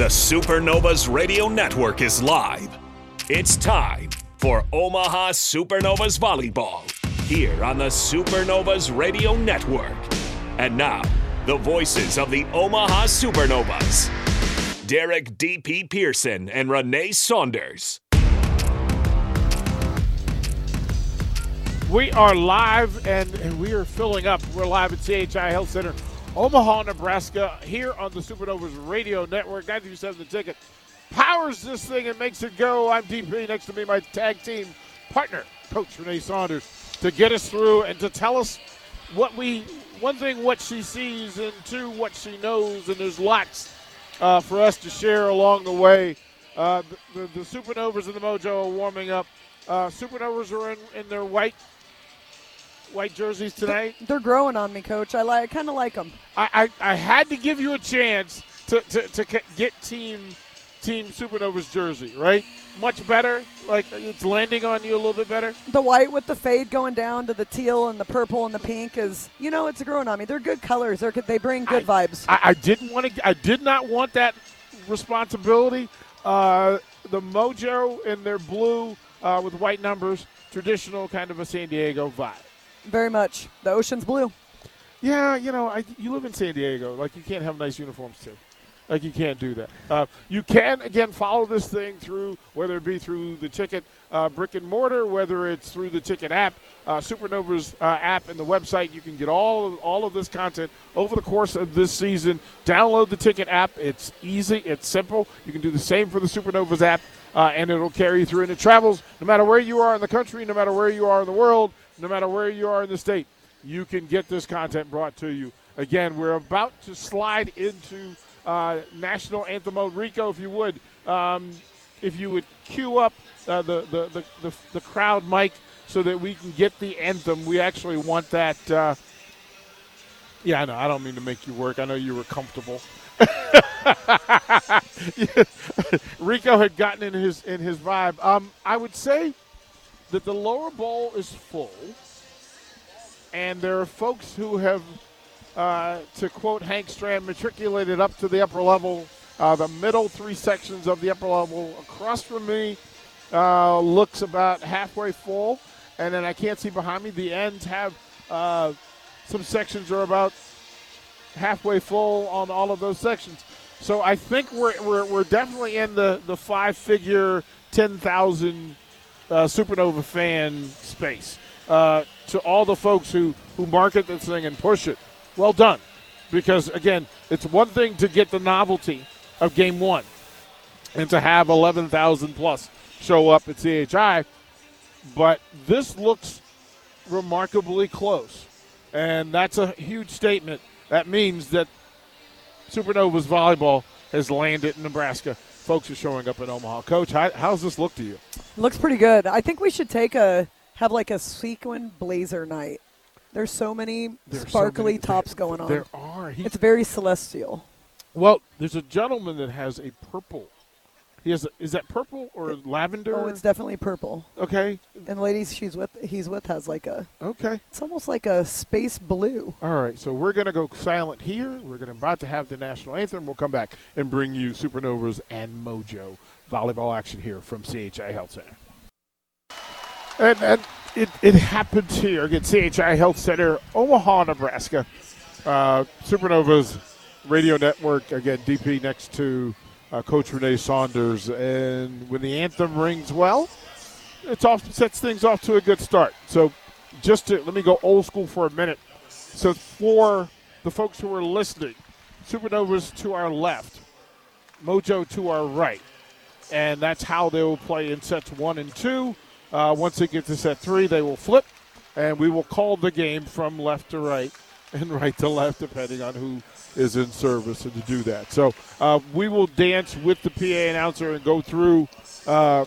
The Supernovas Radio Network is live. It's time for Omaha Supernovas Volleyball here on the Supernovas Radio Network. And now, the voices of the Omaha Supernovas Derek D.P. Pearson and Renee Saunders. We are live and, and we are filling up. We're live at CHI Health Center Omaha, Nebraska, here on the Supernovas Radio Network. 937 The Ticket powers this thing and makes it go. I'm DP. Next to me, my tag team partner, Coach Renee Saunders, to get us through and to tell us what we, one thing, what she sees, and two, what she knows. And there's lots uh, for us to share along the way. Uh, the, the, the, Supernovas and the Mojo are warming up. Uh, Supernovas are in, in their white white jerseys today? They're growing on me, Coach. I like, kind of like them. I, I, I, had to give you a chance to, to, to get Team Team Supernova's jersey, right? Much better. Like it's landing on you a little bit better. The white with the fade going down to the teal and the purple and the pink is, you know, it's growing on me. They're good colors. They're they bring good I, vibes. I, I, didn't want to. I did not want that responsibility. Uh, the Mojo in their blue uh, with white numbers, traditional kind of a San Diego vibe. Very much. The ocean's blue. Yeah, you know, I, you live in San Diego. Like, you can't have nice uniforms, too. Like, you can't do that. Uh, you can, again, follow this thing through, whether it be through the ticket uh, brick and mortar, whether it's through the ticket app, uh, Supernova's uh, app, and the website. You can get all of, all of this content over the course of this season. Download the ticket app. It's easy, it's simple. You can do the same for the Supernovas app, uh, and it'll carry you through. And it travels no matter where you are in the country, no matter where you are in the world no matter where you are in the state, you can get this content brought to you. Again, we're about to slide into uh, national anthem mode. Rico, if you would, um, if you would cue up uh, the, the, the, the, the crowd mic so that we can get the anthem. We actually want that. Uh, yeah, I know. I don't mean to make you work. I know you were comfortable. Rico had gotten in his in his vibe. Um, I would say that the lower bowl is full, and there are folks who have, uh, to quote Hank Stram, matriculated up to the upper level. Uh, the middle three sections of the upper level across from me uh, looks about halfway full, and then I can't see behind me. The ends have uh, some sections are about halfway full on all of those sections. So I think we're, we're, we're definitely in the, the five figure, 10,000 uh, Supernova fan space. Uh, to all the folks who, who market this thing and push it, well done. Because, again, it's one thing to get the novelty of game one and to have 11,000 plus show up at CHI, but this looks remarkably close. And that's a huge statement. That means that Supernovas volleyball has landed in Nebraska folks are showing up in Omaha. Coach, how, how's this look to you? Looks pretty good. I think we should take a have like a sequin blazer night. There's so many there's sparkly so many, tops going on. There are. He, it's very celestial. Well, there's a gentleman that has a purple he has. A, is that purple or lavender? Oh, it's definitely purple. Okay. And ladies, she's with. He's with has like a. Okay. It's almost like a space blue. All right, so we're gonna go silent here. We're gonna about to have the national anthem. We'll come back and bring you Supernovas and Mojo volleyball action here from CHI Health Center. And, and it, it happens here again. CHI Health Center, Omaha, Nebraska. Uh, Supernovas radio network again. DP next to uh, Coach Renee Saunders. And when the anthem rings well, it off sets things off to a good start. So just to let me go old school for a minute. So for the folks who are listening, Supernovas to our left, Mojo to our right. And that's how they will play in sets one and two. Uh, once they get to set three, they will flip, and we will call the game from left to right and right to left, depending on who is in service and to do that. So uh, we will dance with the PA announcer and go through uh,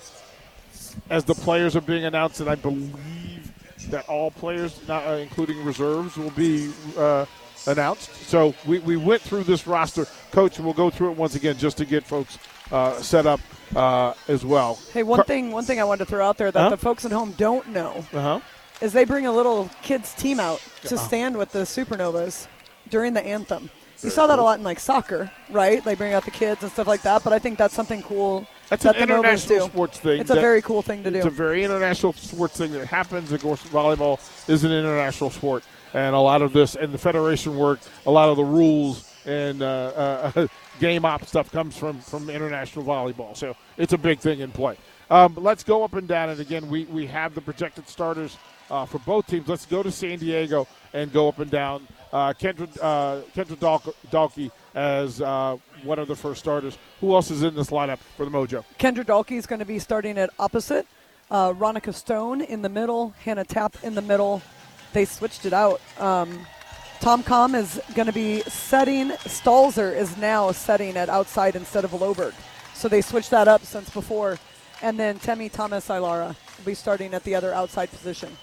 as the players are being announced, and I believe that all players, not, uh, including reserves, will be uh, announced. So we, we went through this roster. Coach, we'll go through it once again just to get folks uh, set up uh, as well. Hey, one thing one thing I wanted to throw out there that uh-huh. the folks at home don't know uh-huh. is they bring a little kids team out to stand with the Supernovas during the anthem You saw that a lot in like soccer, right? They bring out the kids and stuff like that. But I think that's something cool. That's that an the international do. sports thing. It's a very cool thing to do. It's a very international sports thing that happens. Of course, volleyball is an international sport, and a lot of this and the federation work, a lot of the rules and uh, uh, game op stuff comes from from international volleyball. So it's a big thing in play. Um, let's go up and down, and again, we we have the projected starters uh, for both teams. Let's go to San Diego and go up and down. Uh, Kendra uh, Kendra Dal- Dahlke as uh, one of the first starters. Who else is in this lineup for the Mojo? Kendra Dahlke is going to be starting at opposite. Uh, Ronika Stone in the middle. Hannah Tapp in the middle. They switched it out. Um, Tomkom is going to be setting. Stalzer is now setting at outside instead of Loberg. So they switched that up since before. And then Temi Thomas Ailara will be starting at the other outside position.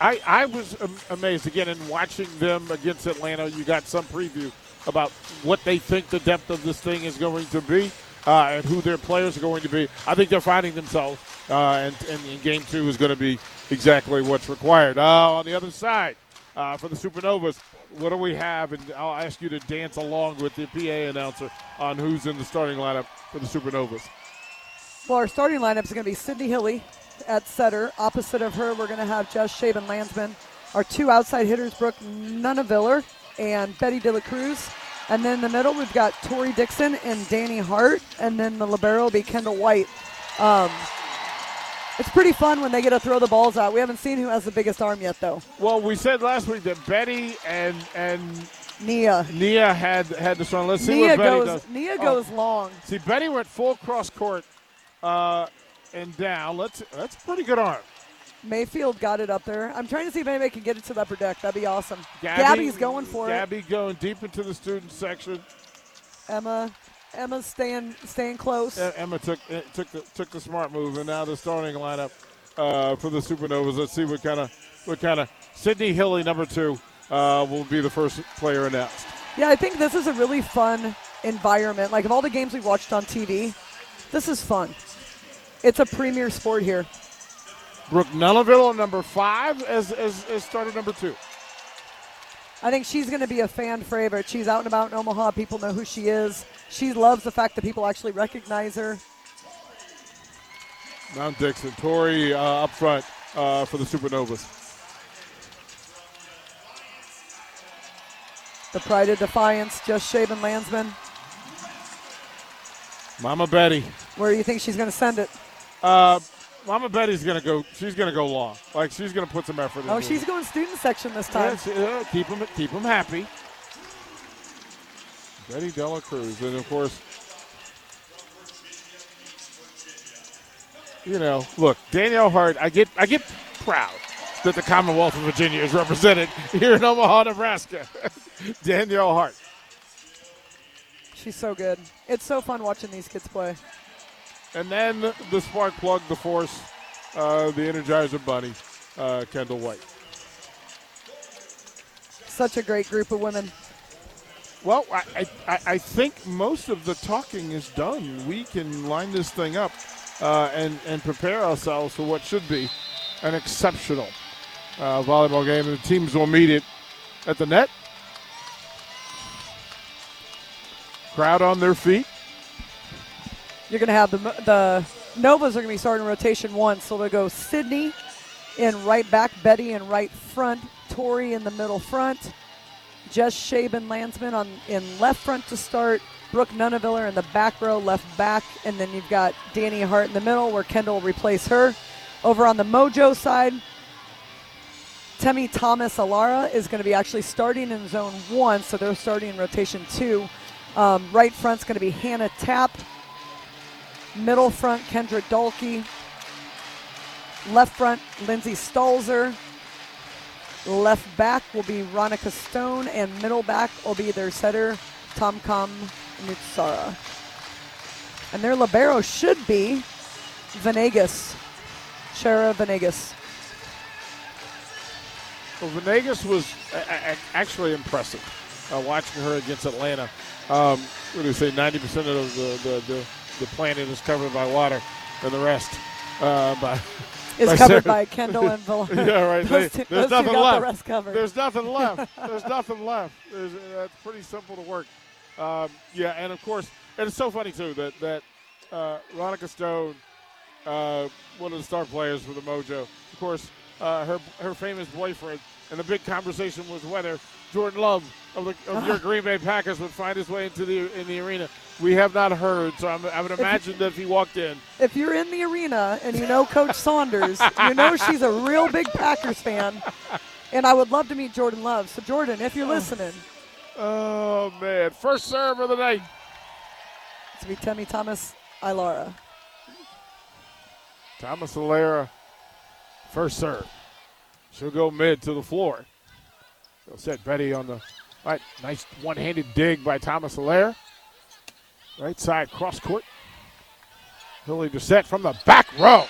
I, I was amazed again in watching them against Atlanta. You got some preview about what they think the depth of this thing is going to be uh, and who their players are going to be. I think they're finding themselves, uh, and, and game two is going to be exactly what's required. Uh, on the other side, uh, for the Supernovas, what do we have? And I'll ask you to dance along with the PA announcer on who's in the starting lineup for the Supernovas. Well, our starting lineup is going to be Sydney Hilley at setter. Opposite of her, we're going to have Jess Schaben Landsman. Our two outside hitters, Brooke Nuneviller and Betty De La Cruz. And then in the middle, we've got Tori Dixon and Danny Hart. And then the libero will be Kendall White. Um, it's pretty fun when they get to throw the balls out. We haven't seen who has the biggest arm yet, though. Well, we said last week that Betty and and Nia. Nia had had the strong. Let's see Nia what Betty goes. does. Nia Oh, goes long. See, Betty went full cross court uh, and down. Let's. That's a pretty good arm. Mayfield got it up there. I'm trying to see if anybody can get it to the upper deck. That'd be awesome. Gabby, Gabby's going for it. Gabby going deep into the student section. Emma, Emma's staying staying close. Uh, Emma took uh, took the took the smart move, and now the starting lineup uh, for the Supernovas. Let's see what kind of what kind of Sydney Hilley number two uh, will be the first player announced. Yeah, I think this is a really fun environment. Like of all the games we've watched on TV, this is fun. It's a premier sport here. Brooke Nuneviller, number five, as, as, as starter number two. I think she's going to be a fan favorite. She's out and about in Omaha. People know who she is. She loves the fact that people actually recognize her. Mount Dixon, Tori uh, up front uh, for the Supernovas. The Pride of Defiance, just Schaben Landsman. Mama Betty. Where do you think she's going to send it? Uh, Mama Betty's gonna go. She's gonna go long. Like she's gonna put some effort. In. Oh, she's it. going student section this time. Yeah, uh, keep them keep them happy. Betty Dela Cruz, and of course, you know, look, Danielle Hart. I get I get proud that the Commonwealth of Virginia is represented here in Omaha, Nebraska. Danielle Hart. She's so good. It's so fun watching these kids play. And then the spark plug, the force, uh, the Energizer Bunny, uh, Kendall White. Such a great group of women. Well, I, I, I think most of the talking is done. We can line this thing up uh, and, and prepare ourselves for what should be an exceptional uh, volleyball game. And the teams will meet it at the net. Crowd on their feet. You're going to have the the Novas are going to be starting rotation one, so they'll go Sydney in right back, Betty in right front, Tori in the middle front, Jess Schaben Landsman on in left front to start, Brooke Nuneviller in the back row, left back, and then you've got Danny Hart in the middle, where Kendall will replace her. Over on the Mojo side, Temi Thomas Ailara is going to be actually starting in zone one, so they're starting in rotation two. Um, right front's going to be Hannah Tapp. Middle front, Kendra Dahlke. Left front, Lindsay Stalzer. Left back will be Ronika Stone, and middle back will be their setter, Tomkom Nootsara. And their libero should be Venegas, Shara Venegas. Well, Venegas was a- a- actually impressive uh, watching her against Atlanta. Um, what do you say? Ninety percent of the, the, the, the planet is covered by water, and the rest uh, by Is by covered by Kendall and Villa. yeah, right. They- two- there's nothing left. the covered. There's nothing left. There's nothing left. There's, that's pretty simple to work. Um, yeah, and of course, and it's so funny too that that uh, Ronika Stone, uh, one of the star players for the Mojo, of course, uh, her her famous boyfriend, and the big conversation was whether Jordan Love of, the, of your Green Bay Packers would find his way into the in the arena. We have not heard, so I'm, I would imagine that if he walked in, If you're in the arena and you know Coach Saunders, you know she's a real big Packers fan. And I would love to meet Jordan Love. So, Jordan, if you're oh. listening, oh man, first serve of the night. it's be Temi Thomas Ailara. Thomas Ailara, first serve. She'll go mid to the floor. They'll set Betty on the right. Nice one-handed dig by Thomas Ailara. Right side cross court. Hilley set from the back row.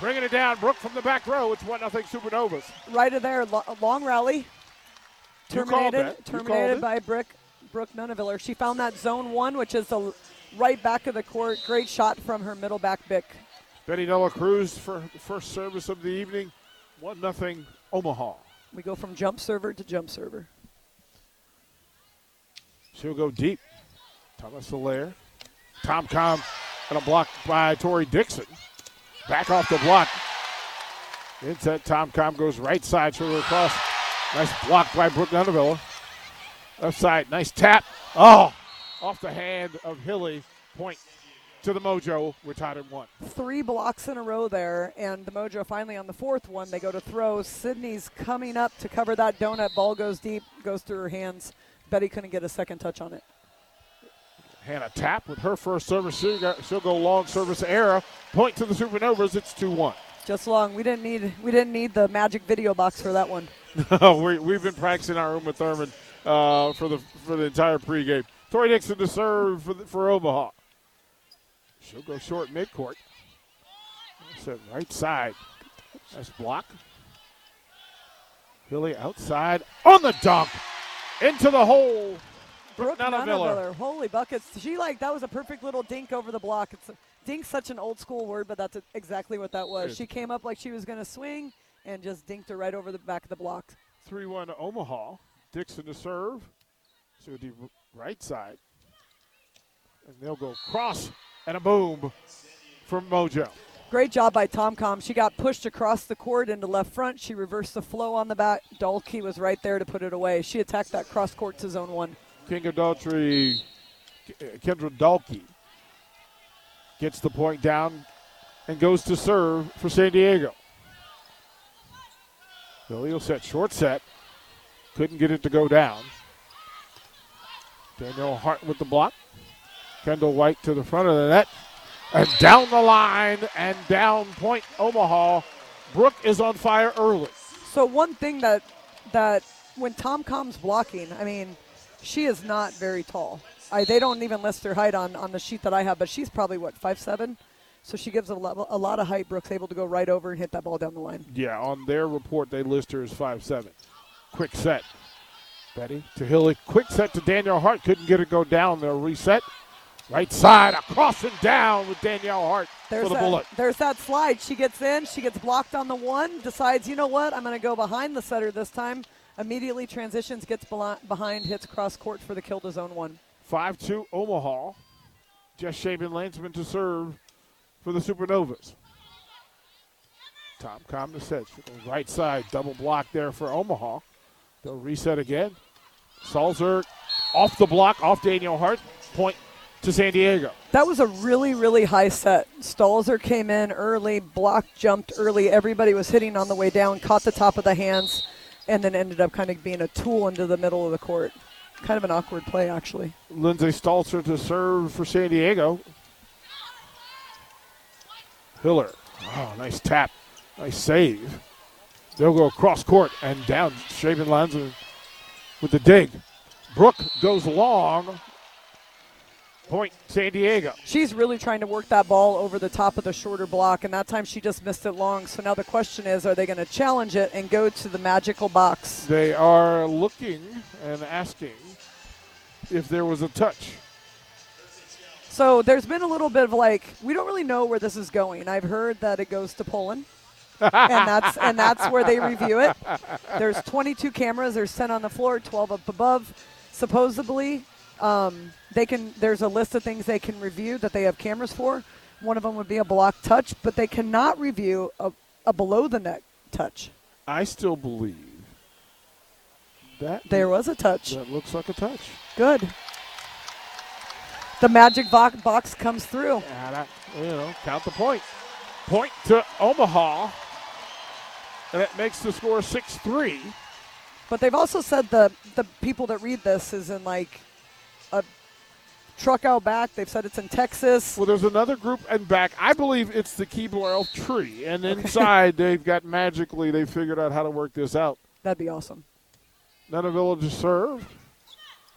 Bringing it down, Brooke from the back row. It's one nothing Supernovas. Right of there, lo- long rally. Terminated. Terminated by Brick, Brooke Nuneviller. She found that zone one, which is the right back of the court. Great shot from her middle back Bick. Betty Dela Cruz for the first service of the evening. One nothing Omaha. We go from jump server to jump server. She'll go deep. Thomas Ailara. Tom Com and a block by Tori Dixon. Back off the block. Inside Tomkom goes right side, shoulder across. Nice block by Brooke Nuneviller. Left side, nice tap. Oh, off the hand of Hilley. Point to the Mojo. We're tied at one. Three blocks in a row there, and the Mojo finally on the fourth one. They go to throw. Sydney's coming up to cover that donut. Ball goes deep, goes through her hands. Betty couldn't get a second touch on it. Hannah Tapp with her first service. She'll go, she'll go long service era. Point to the Supernovas. It's 2 1. Just long. We didn't need we didn't need the magic video box for that one. we, we've been practicing our Uma Thurman uh, for the for the entire pregame. Tori Dixon to serve for, the, for Omaha. She'll go short midcourt. Set right side. Nice block. Hilley outside on the dunk into the hole. Brooke. Nuneviller. Holy buckets. She like that was a perfect little dink over the block. It's dink's such an old school word, but that's exactly what that was. She came up like she was gonna swing and just dinked her right over the back of the block. 3 1 to Omaha. Dixon to serve. So the right side. And they'll go cross and a boom from Mojo. Great job by Tomkom. She got pushed across the court into left front. She reversed the flow on the back. Dahlke was right there to put it away. She attacked that cross court to zone one. King of Adultery, uh, Kendra Dahlke gets the point down and goes to serve for San Diego. Hilley will set short set. Couldn't get it to go down. Daniel Hart with the block. Kendall White to the front of the net. And down the line and down point Omaha. Brooke is on fire early. So one thing that that when Tom comes blocking, I mean, she is not very tall. I, they don't even list her height on, on the sheet that I have, but she's probably what five seven. So she gives a lot, a lot of height. Brooks able to go right over and hit that ball down the line. Yeah, on their report, they list her as five seven. Quick set. Betty to Hilley. Quick set to Daniel Hart. Couldn't get it go down. They'll reset. Right side, across and down with Danielle Hart There's for the that, bullet. there's that slide. She gets in. She gets blocked on the one. Decides, you know what? I'm going to go behind the setter this time. Immediately transitions, gets behind, hits cross court for the kill to zone one. 5 2 Omaha. Just Schaben Lansman to serve for the Supernovas. Tomkom to set. Right side, double block there for Omaha. They'll reset again. Stalzer off the block, off Danielle Hart. Point to San Diego. That was a really, really high set. Stalzer came in early, block jumped early. Everybody was hitting on the way down, caught the top of the hands, and then ended up kind of being a tool into the middle of the court. Kind of an awkward play, actually. Lindsay Stalzer to serve for San Diego. Hiller. Oh, nice tap. Nice save. They'll go across court and down. Schaben Lansman with the dig. Brooke goes long. Point San Diego. She's really trying to work that ball over the top of the shorter block, and that time she just missed it long. So now the question is are they going to challenge it and go to the magical box? They are looking and asking if there was a touch. So there's been a little bit of like we don't really know where this is going. I've heard that it goes to Poland, and that's and that's where they review it. There's 22 cameras. There's 10 on the floor, 12 up above. supposedly um, they can. There's a list of things they can review that they have cameras for. One of them would be a block touch, but they cannot review a, a below the neck touch. I still believe that There was a touch. that looks like a touch. Good. The magic box comes through. And I, you know, count the point. Point to Omaha, and it makes the score six three. But they've also said the the people that read this is in like a truck out back. They've said it's in Texas. Well, there's another group and back. I believe it's the Keebler Elf tree, and inside they've got magically they figured out how to work this out. That'd be awesome. Nuneviller served.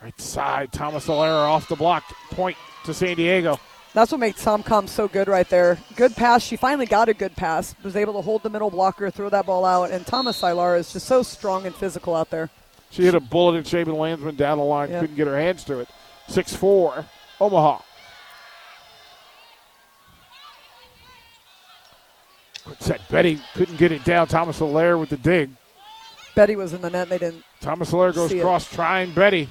Right side, Thomas Ailara off the block. Point to San Diego. That's what makes Tomkom so good right there. Good pass. She finally got a good pass. Was able to hold the middle blocker, throw that ball out, and Thomas Ailara is just so strong and physical out there. She hit a bullet at Schaben Landsman down the line, couldn't get her hands to it. 6 4, Omaha. Quick set. Betty couldn't get it down. Thomas Ailara with the dig. Betty was in the net. They didn't. Thomas Ailara goes See it. cross, trying Betty.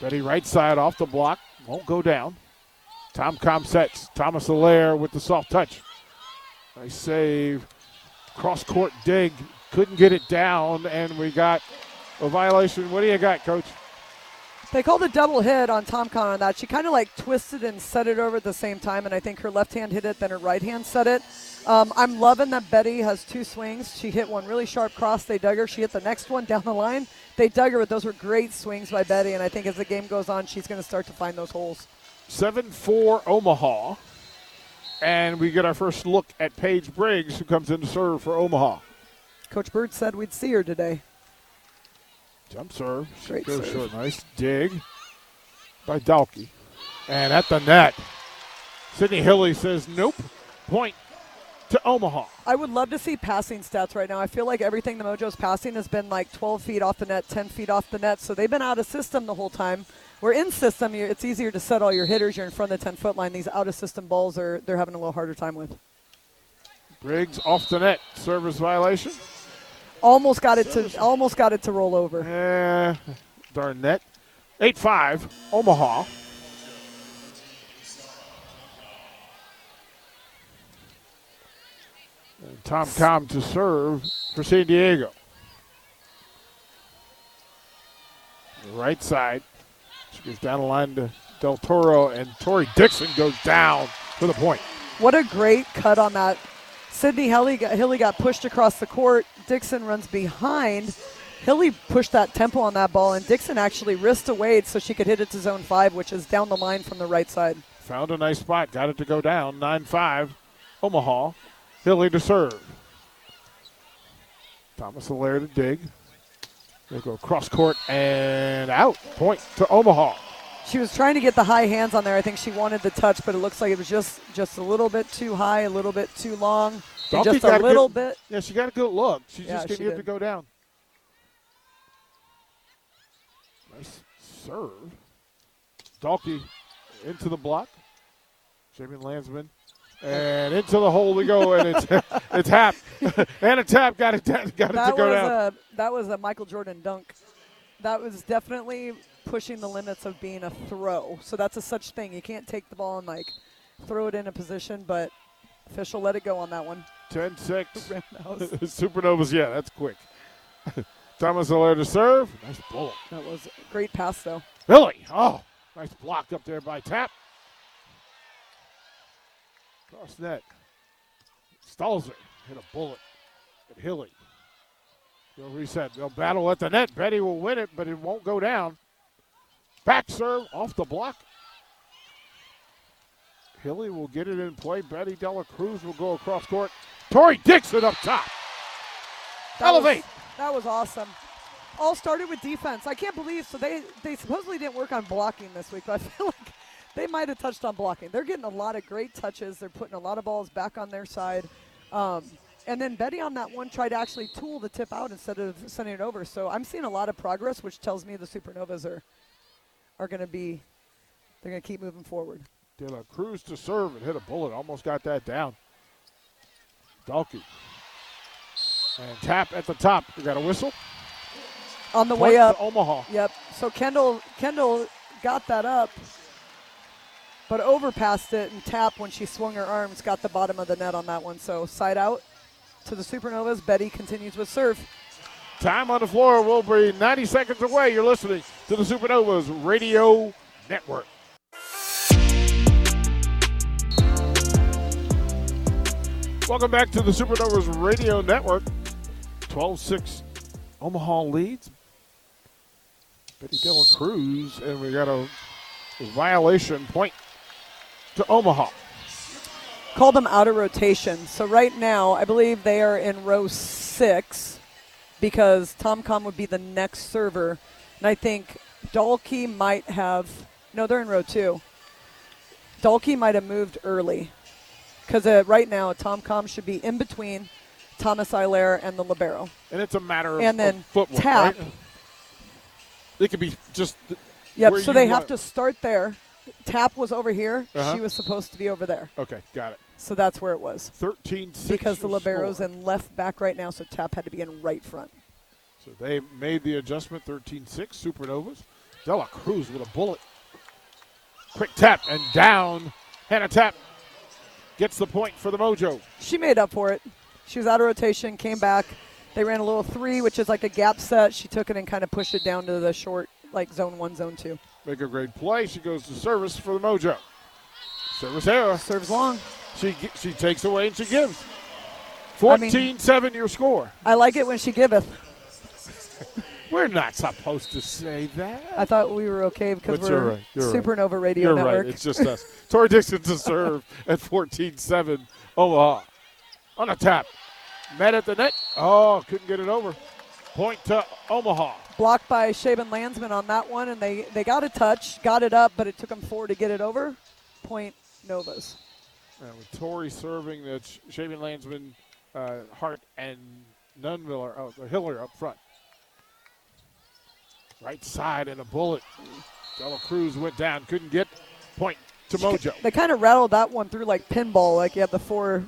Betty right side off the block. Won't go down. Tomkom sets. Thomas Ailara with the soft touch. Nice save. Cross court dig. Couldn't get it down, and we got a violation. What do you got, coach? They called a double hit on Tomkom on that. She kind of like twisted and set it over at the same time, and I think her left hand hit it, then her right hand set it. Um, I'm loving that Betty has two swings. She hit one really sharp cross. They dug her. She hit the next one down the line. They dug her, but those were great swings by Betty, and I think as the game goes on, she's going to start to find those holes. 7 4 Omaha. And we get our first look at Paige Briggs, who comes in to serve for Omaha. Coach Bird said we'd see her today. Jump serve. Great serve. short. Nice dig by Dahlke. And at the net, Sydney Hilley says, nope. Point to Omaha. I would love to see passing stats right now. I feel like everything the Mojo's passing has been like 12 feet off the net, 10 feet off the net. So they've been out of system the whole time. We're in system. It's easier to set all your hitters. You're in front of the 10 foot line. These out of system balls are they're having a little harder time with. Briggs off the net. Service violation. Almost got it to almost got it to roll over. Eh, darn net. 8 5, Omaha. And Tomkom to serve for San Diego. Right side. She goes down the line to Del Toro, and Tori Dixon goes down for the point. What a great cut on that. Sydney Hilley got, Hilley got pushed across the court. Dixon runs behind. Hilley pushed that tempo on that ball, and Dixon actually wrist away so she could hit it to zone five, which is down the line from the right side. Found a nice spot, got it to go down. 9 5, Omaha. Hilley to serve. Thomas Ailara to dig. They'll go cross court and out. Point to Omaha. She was trying to get the high hands on there. I think she wanted the touch, but it looks like it was just just a little bit too high, a little bit too long, just a little good- bit. Yeah, she got a good look. She Yeah, just didn't get to go down. Nice serve. Dahlke into the block. Shaman Landsman. And into the hole we go, and it's it's Hap. and a tap got it, got it to go was down. a that was a Michael Jordan dunk. That was definitely pushing the limits of being a throw. So that's a such thing. You can't take the ball and like throw it in a position, but official let it go on that one. 10 6. Ram Supernovas, yeah, that's quick. Thomas Ailara to serve. Nice bullet. That was a great pass though. Hilley. Oh, nice block up there by Tapp. Cross net. Stalzer hit a bullet at Hilley. They'll reset. They'll battle at the net. Betty will win it, but it won't go down. Back serve off the block. Hilley will get it in play. Betty Dela Cruz will go across court. Tori Dixon up top. That Elevate. Was, that was awesome. All started with defense. I can't believe so they they supposedly didn't work on blocking this week, but I feel like they might have touched on blocking. They're getting a lot of great touches. They're putting a lot of balls back on their side. Um, and then Betty on that one tried to actually tool the tip out instead of sending it over. So I'm seeing a lot of progress, which tells me the Supernovas are are going to be they're going to keep moving forward. De La Cruz to serve and hit a bullet. Almost got that down. Dahlke. And tap at the top. You got a whistle. on the Point way to up. Omaha. Yep. So Kendall Kendall got that up, but overpassed it and tap when she swung her arms, got the bottom of the net on that one. So side out to the Supernovas. Betty continues with serve. Time on the floor will be 90 seconds away. You're listening to the Supernovas Radio Network. Welcome back to the Supernovas Radio Network. 12 6 Omaha leads. Betty Dela Cruz, and we got a violation point to Omaha. Call them out of rotation. So right now, I believe they are in row six because Tomkom would be the next server. And I think Dahlke might have, no, they're in row two. Dahlke might have moved early because uh, right now, Tomkom should be in between Thomas Ailara and the Libero. And it's a matter of, And then of footwork, tap. right? It could be just Yep, so they have to start there. Tapp was over here. Uh-huh. She was supposed to be over there. Okay, got it. So that's where it was. 13 6 Because the Libero's in left back right now, so Tapp had to be in right front. They made the adjustment 13 6 Supernovas. Dela Cruz with a bullet. Quick tap and down. Hannah Tapp gets the point for the Mojo. She made up for it. She was out of rotation, came back. They ran a little three, which is like a gap set. She took it and kind of pushed it down to the short, like zone one, zone two. Make a great play. She goes to service for the Mojo. Service error. Serves long. She she takes away and she gives. I mean- 14 7 your score. I like it when she giveth. We're not supposed to say that. I thought we were okay because But we're right, you're right. Supernova Radio You're Network. right. It's just us. Tori Dixon to serve at 14 7. Omaha. On a tap. Met at the net. Oh, couldn't get it over. Point to Omaha. Blocked by Schaben Landsman on that one, and they, they got a touch, got it up, but it took them four to get it over. Point Novas. And with Tori serving, the Schaben Landsman, uh, Hart, and Nuneviller, oh, Hiller up front. Right side and a bullet. Dela Cruz went down, couldn't get. Point to Mojo. They kind of rattled that one through like pinball, like you had the four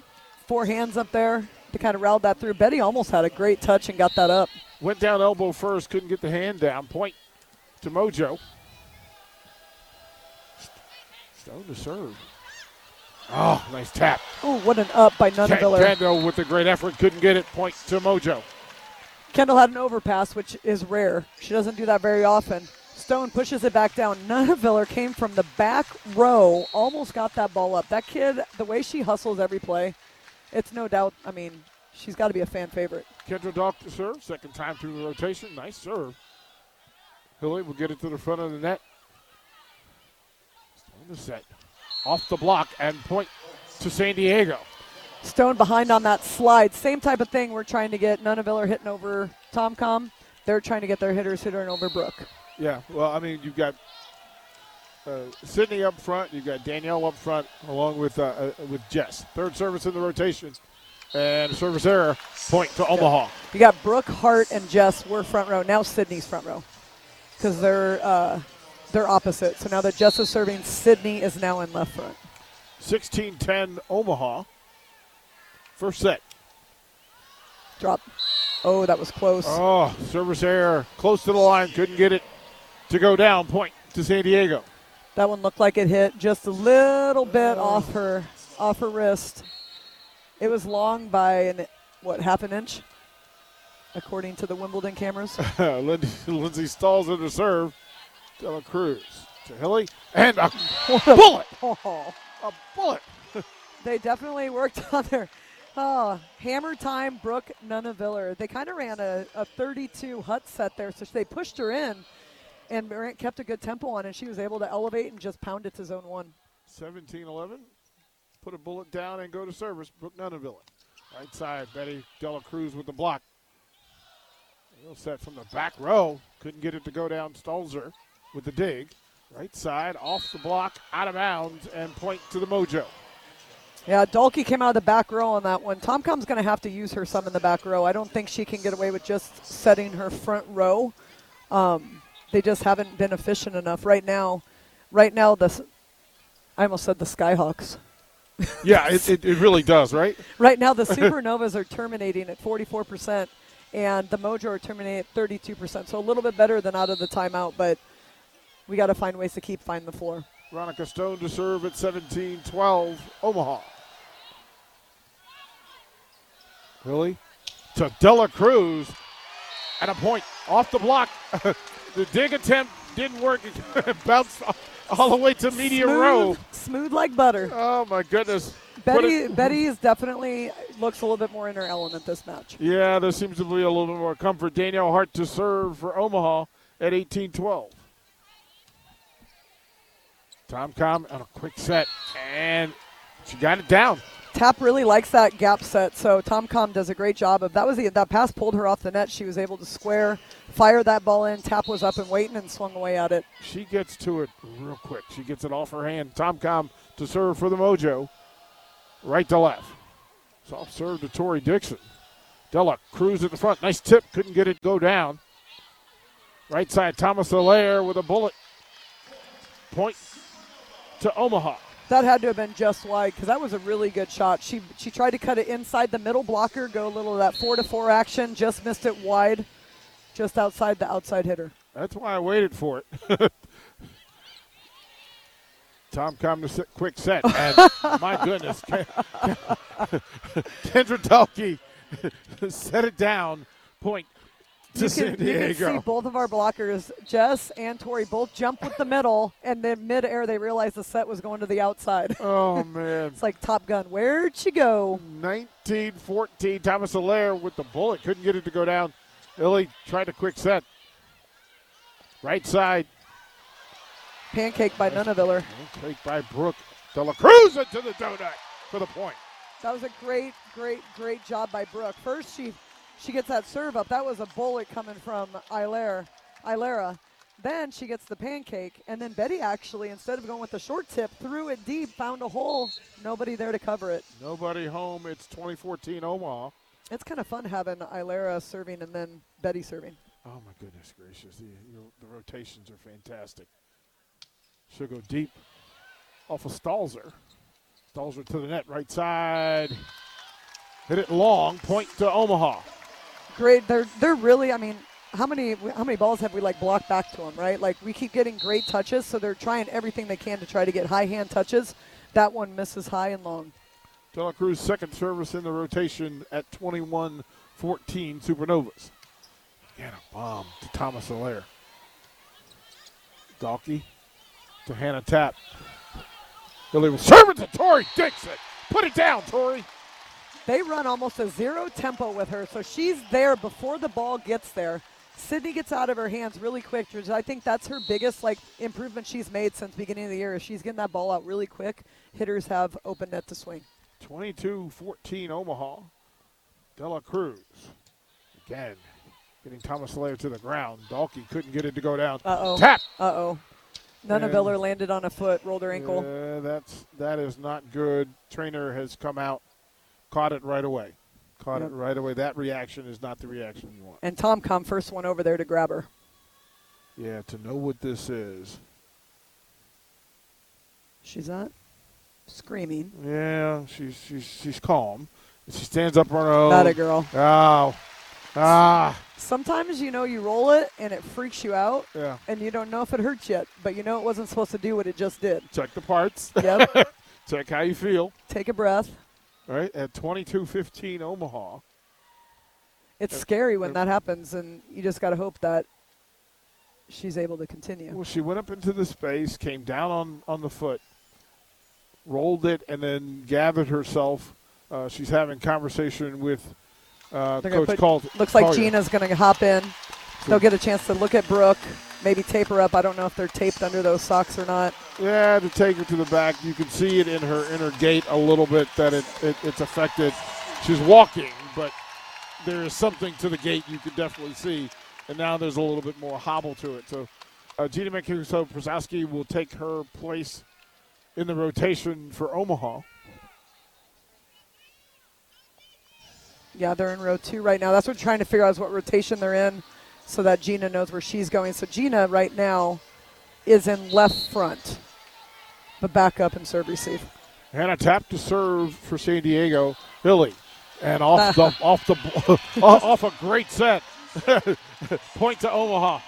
four hands up there. to kind of rattle that through. Betty almost had a great touch and got that up. Went down elbow first, couldn't get the hand down. Point to Mojo. Stone to serve. Oh, nice tap. Oh, what an up by Nuneviller. Kendall with a great effort, couldn't get it. Point to Mojo. Kendall had an overpass, which is rare. She doesn't do that very often. Stone pushes it back down. Nuneviller came from the back row, almost got that ball up. That kid, the way she hustles every play, it's no doubt. I mean, she's got to be a fan favorite. Kendra Dock to serve, second time through the rotation. Nice serve. Hilley will get it to the front of the net. Stone to set. Off the block and point to San Diego. Stone behind on that slide. Same type of thing we're trying to get. Nuneviller hitting over Tomkom. They're trying to get their hitters hitting over Brooke. Yeah, well, I mean, you've got uh, Sydney up front, you've got Danielle up front, along with uh, uh, with Jess. Third service in the rotation, and service error. Point to Omaha. You got Brooke, Hart, and Jess. We're front row. Now Sydney's front row because they're uh, they're opposite. So now that Jess is serving, Sydney is now in left front. 16-10 Omaha. First set. Drop. Oh, that was close. Oh, service error. Close to the line. Couldn't get it to go down. Point to San Diego. That one looked like it hit just a little bit off her off her wrist. It was long by an what half an inch, according to the Wimbledon cameras. Lindsay, Lindsay stalls in the serve. Dela Cruz to Hilley. And a bullet. oh, A bullet. they definitely worked on their oh, hammer time. Brooke Nuneviller. They kind of ran a, a 32 hut set there, so they pushed her in and kept a good tempo on, and she was able to elevate and just pound it to zone one. 17 11. Put a bullet down and go to service. Brooke Nuneviller. Right side. Betty Dela Cruz with the block. Real set from the back row. Couldn't get it to go down. Stalzer with the dig. Right side. Off the block. Out of bounds. And point to the mojo. Yeah, Dahlke came out of the back row on that one. Tomkom's going to have to use her some in the back row. I don't think she can get away with just setting her front row. Um, they just haven't been efficient enough right now. Right now, the I almost said the Skyhawks. Yeah, it, it, it really does, right? Right now, the Supernovas are terminating at 44%, and the Mojo are terminating at 32%. So a little bit better than out of the timeout, but we got to find ways to keep finding the floor. Veronica Stone to serve at 17 12, Omaha. Really? To Dela Cruz and a point off the block. the dig attempt didn't work. It bounced all the way to media smooth, row. Smooth like butter. Oh my goodness. Betty it- Betty is definitely looks a little bit more in her element this match. Yeah, there seems to be a little bit more comfort. Danielle Hart to serve for Omaha at 18 12. Tomkom on a quick set, and she got it down. Tapp really likes that gap set, so Tomkom does a great job of that. Was the, that pass pulled her off the net? She was able to square, fire that ball in. Tapp was up and waiting and swung away at it. She gets to it real quick. She gets it off her hand. Tomkom to serve for the Mojo. Right to left. Soft serve to Tori Dixon. Della Cruz at the front. Nice tip. Couldn't get it go down. Right side, Thomas Ailara with a bullet. Point to Omaha. That had to have been just wide because that was a really good shot. She she tried to cut it inside the middle blocker, go a little of that four to four action, just missed it wide, just outside the outside hitter. That's why I waited for it. Tom come to sit, quick set, and my goodness, Kendra Dahlke set it down. Point to You San can, you see both of our blockers, Jess and Tori, both jump with the middle, and then midair they realized the set was going to the outside. Oh man, It's like Top Gun. Where'd she go? 19-14. Thomas Ailara with the bullet couldn't get it to go down. Illy tried a quick set. Right side, Pancake by Nuneviller. take by Brooke De La Cruz into the donut for the point. That was a great, great, great job by Brooke. First, she she gets that serve up. That was a bullet coming from Ailara. Ailara. Then she gets the pancake, and then Betty actually, instead of going with the short tip, threw it deep, found a hole. Nobody there to cover it. Nobody home. It's 2014 Omaha. It's kind of fun having Ailara serving and then Betty serving. Oh my goodness gracious! The, the rotations are fantastic. She'll go deep off of Stalzer. Stalzer to the net, right side. Hit it long. Point to Omaha. Great. They're they're really. I mean, how many how many balls have we like blocked back to them? Right. Like we keep getting great touches, so they're trying everything they can to try to get high hand touches. That one misses high and long. De Cruz second service in the rotation at 21-14 Supernovas. And a bomb to Thomas Ailara. Dahlke to Hannah Tapp. Hilley will serve it to Tori Dixon. Put it down, Tori. They run almost a zero tempo with her, so she's there before the ball gets there. Sydney gets out of her hands really quick. I think that's her biggest like improvement she's made since beginning of the year. Is she's getting that ball out really quick. Hitters have open net to swing. 22-14 Omaha. Dela Cruz. Again, getting Thomas Ailara to the ground. Dahlke couldn't get it to go down. Uh oh. Tap. Uh oh. Nuneviller landed on a foot, rolled her ankle. Uh, that's that is not good. Trainer has come out, caught it right away. Caught Yep. it right away. That reaction is not the reaction you want. And Tom come first one over there to grab her. Yeah, to know what this is. She's not screaming. Yeah, she's she's she's calm. She stands up on her own. Not a girl. Oh, ah, Sometimes you know you roll it and it freaks you out, yeah. and you don't know if it hurts yet, but you know it wasn't supposed to do what it just did. Check the parts. Yep. Check how you feel. Take a breath. Right, at 22-15 Omaha. It's scary when that happens, and you just got to hope that she's able to continue. Well, she went up into the space, came down on, on the foot, rolled it, and then gathered herself. Uh, she's having conversation with uh, Coach put- Call. Looks like Collier. Gina's going to hop in. They'll get a chance to look at Brooke, maybe tape her up. I don't know if they're taped under those socks or not. Yeah, to take her to the back. You can see it in her in her gait a little bit that it, it it's affected. She's walking, but there is something to the gait you can definitely see, and now there's a little bit more hobble to it. So, uh, Gina Mancuso Prososki will take her place in the rotation for Omaha. Yeah, they're in row two right now. That's what we're trying to figure out is what rotation they're in so that Gina knows where she's going. So Gina right now is in left front, but back up and serve receive. Hannah Tapp to serve for San Diego. Hilley And off the off the off a great set. Point to Omaha.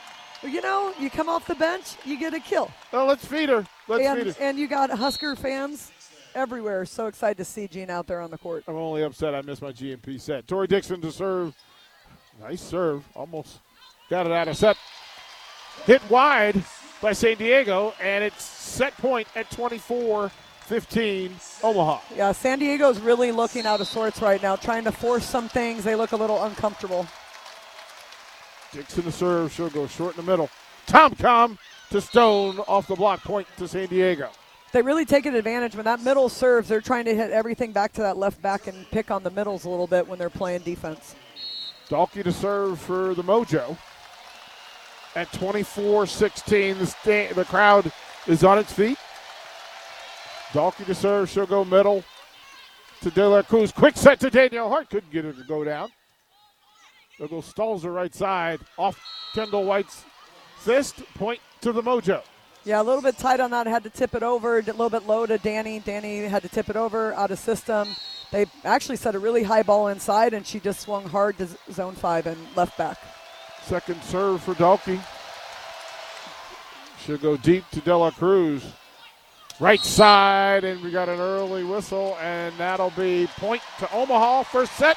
You know, you come off the bench, you get a kill. Well, let's feed her. Let's and, feed her. and you got Husker fans everywhere. So excited to see Jean out there on the court. I'm only upset I missed my GMP set. Tori Dixon to serve. Nice serve. Almost got it out of set. Hit wide by San Diego, and it's set point at 24 15 Omaha. Yeah, San Diego's really looking out of sorts right now, trying to force some things. They look a little uncomfortable. Dixon to serve. She'll go short in the middle. Tomkom to Stone off the block point to San Diego. They really take an advantage when that middle serves. They're trying to hit everything back to that left back and pick on the middles a little bit when they're playing defense. Dahlke to serve for the Mojo. At 24 16, the, sta- the crowd is on its feet. Dahlke to serve. She'll go middle to De La Cruz. Quick set to Danielle Hart. Couldn't get her to go down. They'll go Stalzer right side. Off Kendall White's fist. Point to the Mojo. Yeah, a little bit tight on that. Had to tip it over. A little bit low to Danny. Danny had to tip it over out of system. They actually set a really high ball inside, and she just swung hard to zone five and left back. Second serve for Dahlke. She'll go deep to Dela Cruz. Right side, and we got an early whistle, and that'll be point to Omaha. First set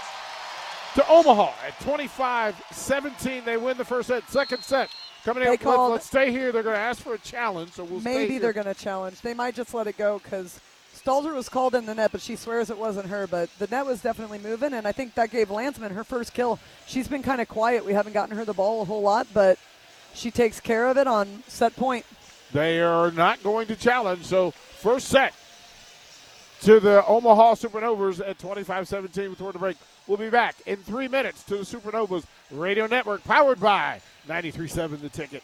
to Omaha at 25 17. They win the first set. Second set coming They up. called- Let's stay here. They're going to ask for a challenge, so we'll stay Maybe they're going to challenge. They might just let it go because Stalzer was called in the net, but she swears it wasn't her. But the net was definitely moving, and I think that gave Landsman her first kill. She's been kind of quiet. We haven't gotten her the ball a whole lot, but she takes care of it on set point. They are not going to challenge. So first set to the Omaha Supernovas at 25-17 toward the break. We'll be back in three minutes to the Supernovas Radio Network, powered by 93.7 The Ticket.